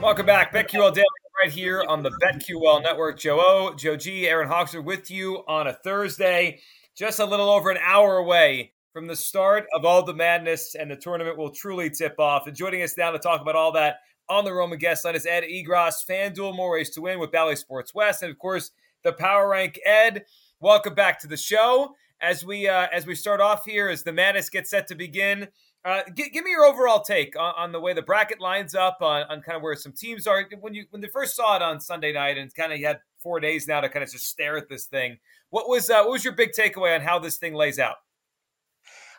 Welcome back. BetQL Daily right here on the BetQL Network. Joe O, Joe G, Aaron Hawks are with you on a Thursday, just a little over an hour away from the start of all the madness, and the tournament will truly tip off. And joining us now to talk about all that on the Roman guest line is Ed Egros, FanDuel More Ways to Win with Bally Sports West, and of course the Power Rank. Ed, welcome back to the show. As we uh, as we start off here, as the madness gets set to begin. Uh, g- give me your overall take on, on, the way the bracket lines up, on, on, kind of where some teams are. When you when they first saw it on Sunday night, and kind of you had four days now to kind of just stare at this thing. What was uh, what was your big takeaway on how this thing lays out?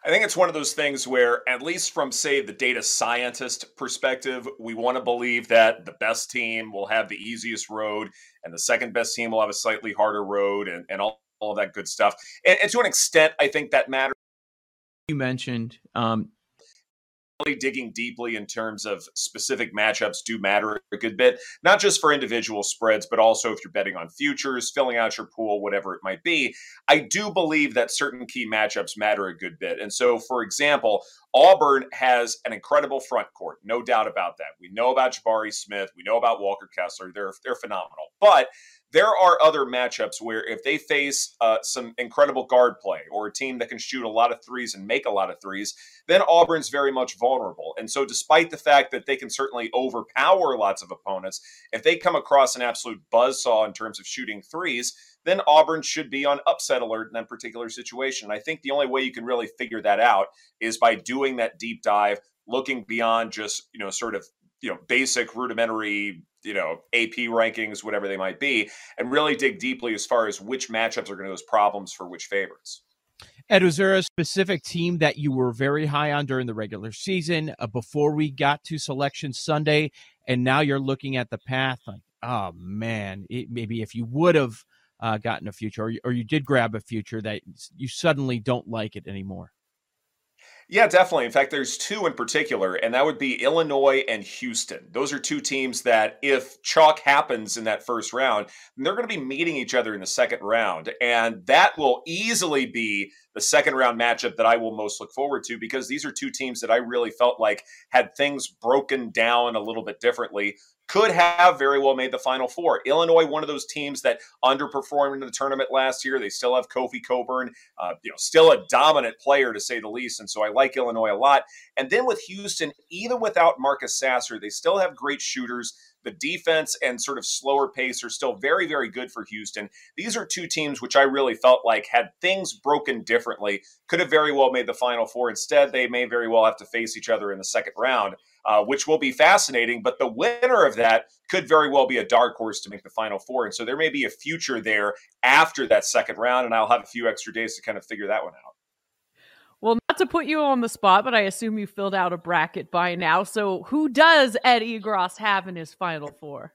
I think it's one of those things where, at least from say the data scientist perspective, we want to believe that the best team will have the easiest road, and the second best team will have a slightly harder road, and, and all, all that good stuff. And, and to an extent, I think that matters. You mentioned um, really digging deeply in terms of specific matchups do matter a good bit, not just for individual spreads, but also if you're betting on futures, filling out your pool, whatever it might be. I do believe that certain key matchups matter a good bit. And so, for example, Auburn has an incredible front court, no doubt about that. We know about Jabari Smith, we know about Walker Kessler. They're they're phenomenal. But there are other matchups where if they face uh, some incredible guard play or a team that can shoot a lot of threes and make a lot of threes, then Auburn's very much vulnerable. And so, despite the fact that they can certainly overpower lots of opponents, if they come across an absolute buzzsaw in terms of shooting threes, then Auburn should be on upset alert in that particular situation. And I think the only way you can really figure that out is by doing that deep dive, looking beyond just, you know, sort of you know basic rudimentary you know ap rankings whatever they might be and really dig deeply as far as which matchups are going to those problems for which favorites ed was there a specific team that you were very high on during the regular season uh, before we got to selection sunday and now you're looking at the path like oh man it, maybe if you would have uh, gotten a future or, or you did grab a future that you suddenly don't like it anymore yeah, definitely. In fact, there's two in particular, and that would be Illinois and Houston. Those are two teams that, if chalk happens in that first round, they're going to be meeting each other in the second round. And that will easily be the second round matchup that I will most look forward to because these are two teams that I really felt like had things broken down a little bit differently could have very well made the Final Four. Illinois, one of those teams that underperformed in the tournament last year. They still have Kofi Cockburn, uh, you know, still a dominant player to say the least, and so I like Illinois a lot. And then with Houston, even without Marcus Sasser, they still have great shooters. The defense and sort of slower pace are still very, very good for Houston. These are two teams which I really felt like had things broken differently, could have very well made the Final Four. Instead, they may very well have to face each other in the second round uh, which will be fascinating. But the winner of that could very well be a dark horse to make the final four. And so there may be a future there after that second round. And I'll have a few extra days to kind of figure that one out. Well, not to put you on the spot, but I assume you filled out a bracket by now. So who does Ed Egros have in his final four?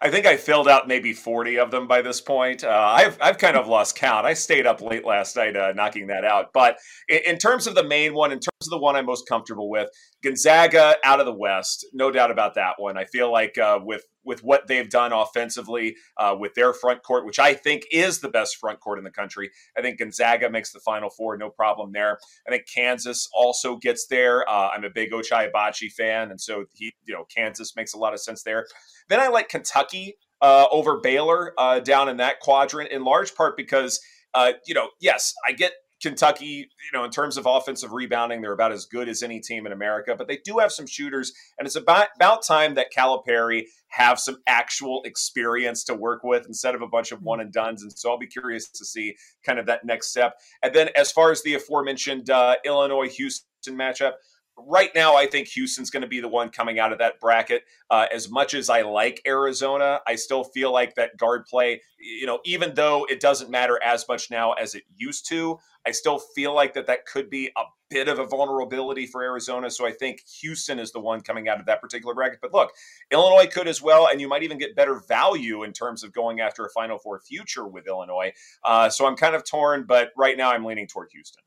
I think I filled out maybe 40 of them by this point. Uh, I've, I've kind of lost count. I stayed up late last night uh, knocking that out. But in, in, terms of the main one, in terms of the one I'm most comfortable with, Gonzaga out of the West, no doubt about that one. I feel like uh, with with what they've done offensively uh, with their front court, which I think is the best front court in the country. I think Gonzaga makes the Final Four, no problem there. I think Kansas also gets there. Uh, I'm a big Ochai Agbaji fan, and so he, you know, Kansas makes a lot of sense there. Then I like Kentucky uh, over Baylor uh, down in that quadrant, in large part because, uh, you know, yes, I get Kentucky, you know, in terms of offensive rebounding, they're about as good as any team in America, but they do have some shooters, and it's about, about time that Calipari have some actual experience to work with instead of a bunch of one and duns. And so I'll be curious to see kind of that next step. And then as far as the aforementioned uh, Illinois Houston matchup, right now, I think Houston's going to be the one coming out of that bracket. Uh, as much as I like Arizona, I still feel like that guard play, you know, even though it doesn't matter as much now as it used to, I still feel like that that could be a bit of a vulnerability for Arizona. So I think Houston is the one coming out of that particular bracket. But look, Illinois could as well, and you might even get better value in terms of going after a Final Four future with Illinois. Uh, so I'm kind of torn, but right now I'm leaning toward Houston.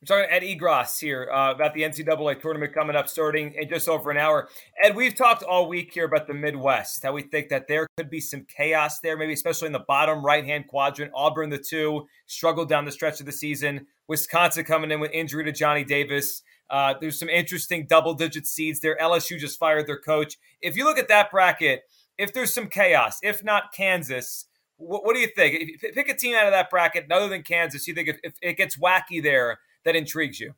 We're talking to Ed Egros here uh, about the NCAA tournament coming up starting in just over an hour. Ed, we've talked all week here about the Midwest, how we think that there could be some chaos there, maybe especially in the bottom right hand quadrant. Auburn, the two, struggled down the stretch of the season. Wisconsin coming in with injury to Johnny Davis. Uh, there's some interesting double digit seeds there. LSU just fired their coach. If you look at that bracket, if there's some chaos, if not Kansas, what, what do you think? If you pick a team out of that bracket, other than Kansas, you think if, if it gets wacky there, that intrigues you?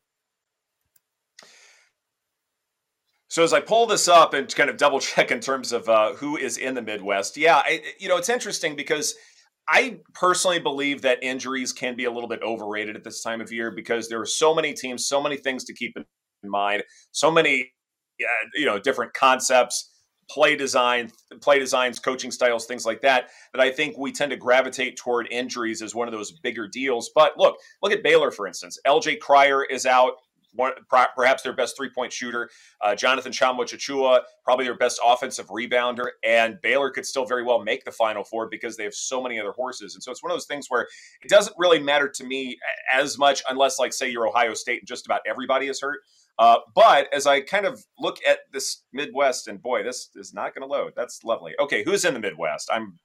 So as I pull this up and kind of double check in terms of uh, who is in the Midwest, yeah, I, you know, it's interesting because I personally believe that injuries can be a little bit overrated at this time of year because there are so many teams, so many things to keep in mind, so many, you know, different concepts play design, play designs, coaching styles, things like that, that I think we tend to gravitate toward injuries as one of those bigger deals. But look, look at Baylor, for instance. LJ Cryer is out. One, perhaps their best three point shooter, uh, Jonathan Tchamwa Tchatchoua, probably their best offensive rebounder, and Baylor could still very well make the Final Four because they have so many other horses. And so it's one of those things where it doesn't really matter to me as much, unless, like, say, you're Ohio State and just about everybody is hurt. Uh, but as I kind of look at this Midwest, and boy, this is not going to load. That's lovely. Okay, who's in the Midwest? I'm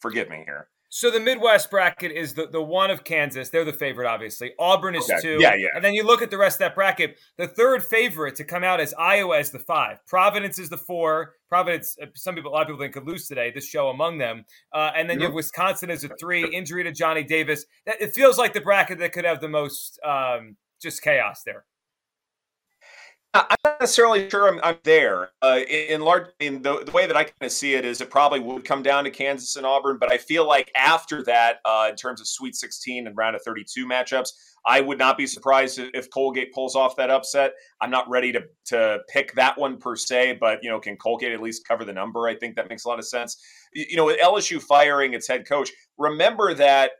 forgive me here. So the Midwest bracket is the, the one of Kansas. They're the favorite, obviously. Auburn is okay. two. Yeah, yeah. And then you look at the rest of that bracket. The third favorite to come out is Iowa as the five. Providence is the four. Providence, uh, some people, a lot of people think could lose today. This show among them. Uh, and then you have Wisconsin as a three. Injury to Johnny Davis. That, it feels like the bracket that could have the most um, just chaos there. I'm not necessarily sure I'm, I'm there. Uh, in, large, in the, the way that I kind of see it is, it probably would come down to Kansas and Auburn. But I feel like after that, uh, in terms of Sweet 16 and round of 32 matchups, I would not be surprised if Colgate pulls off that upset. I'm not ready to to pick that one per se, but you know, can Colgate at least cover the number? I think that makes a lot of sense. You know, with LSU firing its head coach, remember that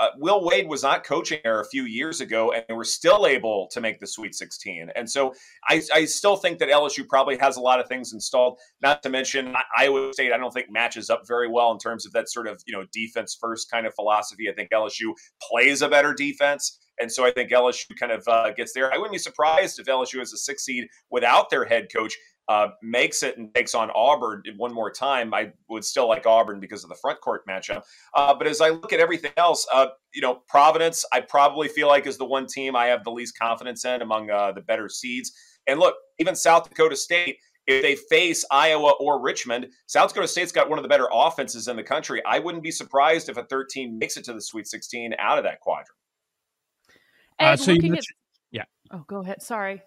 uh, Will Wade was not coaching there a few years ago, and they were still able to make the Sweet 16. And so I, I, still think that LSU probably has a lot of things installed. Not to mention Iowa State, I don't think matches up very well in terms of that sort of you know defense first kind of philosophy. I think LSU plays a better defense. And so I think LSU kind of uh, gets there. I wouldn't be surprised if LSU is a six seed without their head coach uh, makes it and takes on Auburn one more time, I would still like Auburn because of the front court matchup. Uh, but as I look at everything else, uh, you know, Providence, I probably feel like is the one team I have the least confidence in among uh, the better seeds. And look, even South Dakota State, if they face Iowa or Richmond, South Dakota State's got one of the better offenses in the country. I wouldn't be surprised if a 13 makes it to the Sweet 16 out of that quadrant. Uh, so you mentioned, at, yeah. Oh, go ahead. Sorry.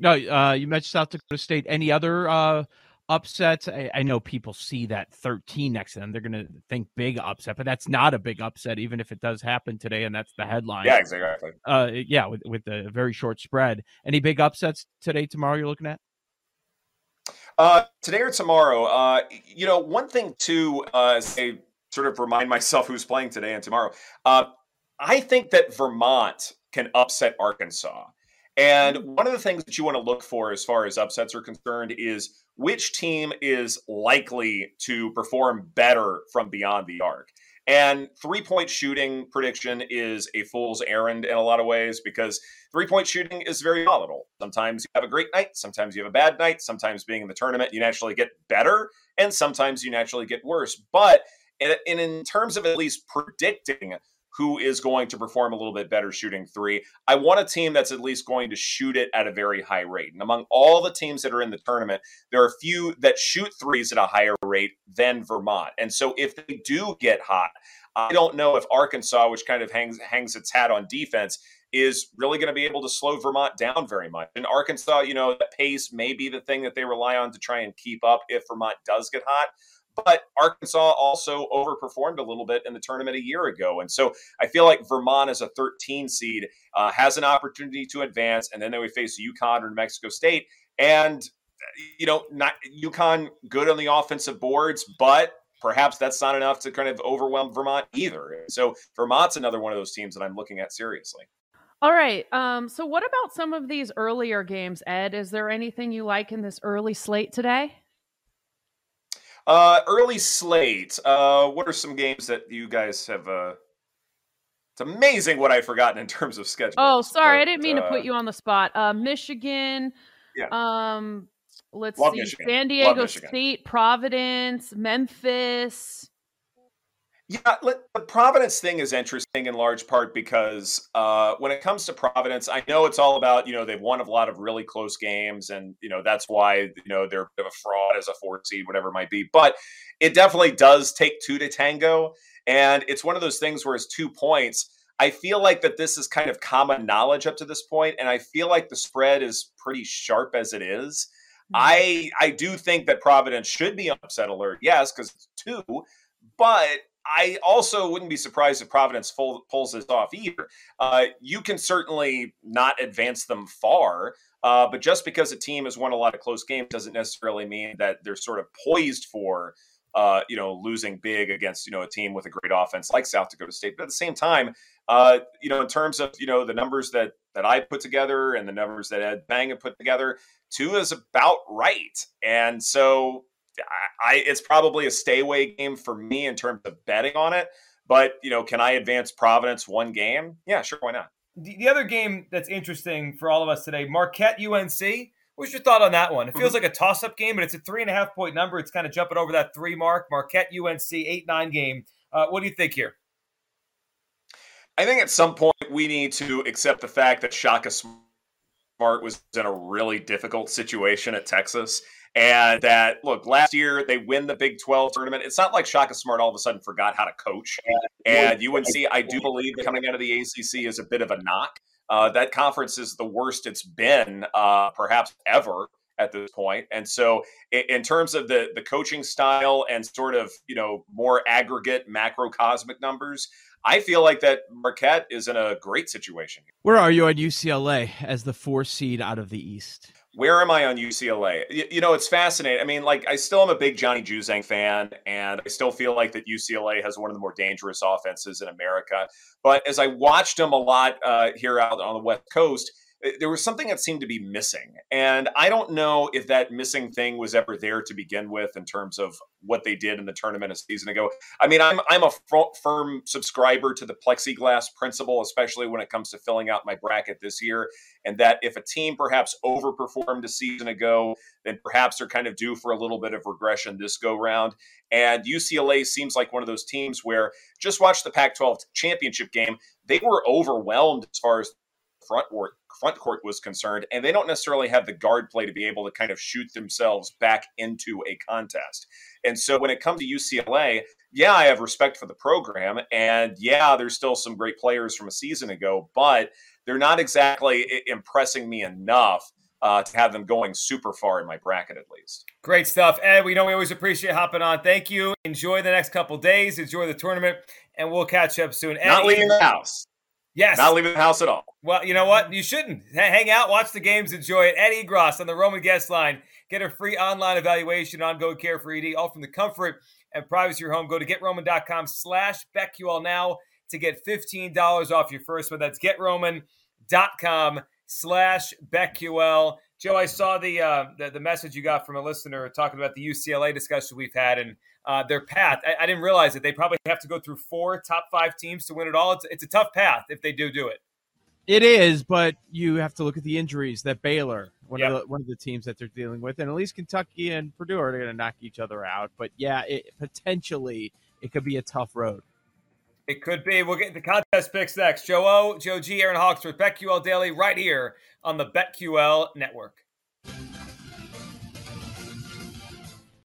No, uh, you mentioned South Dakota State. Any other uh, upsets? I, I, know people see that 13 next to them. They're going to think big upset, but that's not a big upset, even if it does happen today, and that's the headline. Yeah, exactly. Uh, yeah, with with the very short spread. Any big upsets today, tomorrow? You're looking at? Uh, today or tomorrow? Uh, you know, one thing to Uh, I sort of remind myself who's playing today and tomorrow. Uh, I think that Vermont can upset Arkansas. And one of the things that you want to look for as far as upsets are concerned is which team is likely to perform better from beyond the arc. And three point shooting prediction is a fool's errand in a lot of ways because three point shooting is very volatile. Sometimes you have a great night, sometimes you have a bad night, sometimes being in the tournament, you naturally get better, and sometimes you naturally get worse. But eh, in, in terms of at least predicting who is going to perform a little bit better shooting three. I want a team that's at least going to shoot it at a very high rate. And among all the teams that are in the tournament, there are a few that shoot threes at a higher rate than Vermont. And so if they do get hot, I don't know if Arkansas, which kind of hangs hangs its hat on defense, is really going to be able to slow Vermont down very much. And Arkansas, you know, the pace may be the thing that they rely on to try and keep up if Vermont does get hot. But Arkansas also overperformed a little bit in the tournament a year ago. And so I feel like Vermont as a 13 seed uh, has an opportunity to advance. And then they would face UConn or New Mexico State. And, you know, not UConn good on the offensive boards, but perhaps that's not enough to kind of overwhelm Vermont either. So Vermont's another one of those teams that I'm looking at seriously. All right. Um, so what about some of these earlier games, Ed? Is there anything you like in this early slate today? Uh, early slate. Uh, what are some games that you guys have? Uh, it's amazing what I've forgotten in terms of schedule. Oh, sorry, but, I didn't mean to put uh you on the spot. Uh, Michigan. Yeah. Um, let's Love see. Michigan. San Diego State, Providence, Memphis. Yeah, the Providence thing is interesting in large part because uh, when it comes to Providence, I know it's all about you know they've won a lot of really close games, and you know that's why you know they're a bit of a fraud as a four seed, whatever it might be. But it definitely does take two to tango, and it's one of those things where it's two points. I feel like that this is kind of common knowledge up to this point, and I feel like the spread is pretty sharp as it is. Mm-hmm. I I do think that Providence should be on upset alert, yes, because it's two, but I also wouldn't be surprised if Providence full, pulls this off either. Uh, you can certainly not advance them far, uh, but just because a team has won a lot of close games doesn't necessarily mean that they're sort of poised for, uh, you know, losing big against you know a team with a great offense like South Dakota State. But at the same time, uh, you know, in terms of you know the numbers that that I put together and the numbers that Ed Bang had put together, two is about right. And so I, it's probably a stay away game for me in terms of betting on it. But you know, can I advance Providence one game? Yeah, sure, why not? The, the other game that's interesting for all of us today, Marquette UNC. What's your thought on that one? It feels mm-hmm. like a toss up game, but it's a three and a half point number. It's kind of jumping over that three mark. Marquette UNC eight nine game. Uh, what do you think here? I think at some point we need to accept the fact that Shaka Smart was in a really difficult situation at Texas and that, look, last year they win the Big 12 tournament. It's not like Shaka Smart all of a sudden forgot how to coach. And UNC, I do believe coming out of the ACC is a bit of a knock. Uh, that conference is the worst it's been, uh, perhaps ever at this point. And so, in, in, terms of the the coaching style and sort of you know more aggregate macrocosmic numbers, I feel like that Marquette is in a great situation. Where are you on UCLA as the four seed out of the East? Where am I on UCLA? You, you, know, it's fascinating. I mean, like, I still am a big Johnny Juzang fan, and I still feel like that UCLA has one of the more dangerous offenses in America. But as I watched them a lot uh, here out on the West Coast, Eh, there was something that seemed to be missing. And I don't know if that missing thing was ever there to begin with in terms of what they did in the tournament a season ago. I mean, I'm, I'm a firm subscriber to the plexiglass principle, especially when it comes to filling out my bracket this year. And that if a team perhaps overperformed a season ago, then perhaps they're kind of due for a little bit of regression this go round. And UCLA seems like one of those teams where just watch the Pac 12 championship game. They were overwhelmed as far as front front court was concerned, and they don't necessarily have the guard play to be able to kind of shoot themselves back into a contest. And so when it comes to UCLA, yeah, I have respect for the program, and yeah, there's still some great players from a season ago, but they're not exactly impressing me enough uh, to have them going super far in my bracket at least. Great stuff, Ed. We know we always appreciate hopping on. Thank you. Enjoy the next couple days. Enjoy the tournament, and we'll catch up soon. Ed, not leaving the house. Yes. Not leaving the house at all. Well, you know what? You shouldn't. Hang out, watch the games, enjoy it. Ed Egros on the Roman guest line. Get a free online evaluation on Go Care for ED, all from the comfort and privacy of your home. Go to getroman.com slash BetQL now to get $15 off your first one. That's getroman.com slash BetQL. Joe, I saw the, uh, the, the message you got from a listener talking about the UCLA discussion we've had, and – uh, their path. I, I, didn't realize that they probably have to go through four top five teams to win it all. It's, it's a tough path if they do do it. It is, but you have to look at the injuries that Baylor, one yep. of the, one of the teams that they're dealing with, and at least Kentucky and Purdue are going to knock each other out. But yeah, it, potentially it could be a tough road. It could be. We'll get the contest picks next. Joe O, Joe G, Aaron Hawksworth, BetQL Daily, right here on the BetQL Network.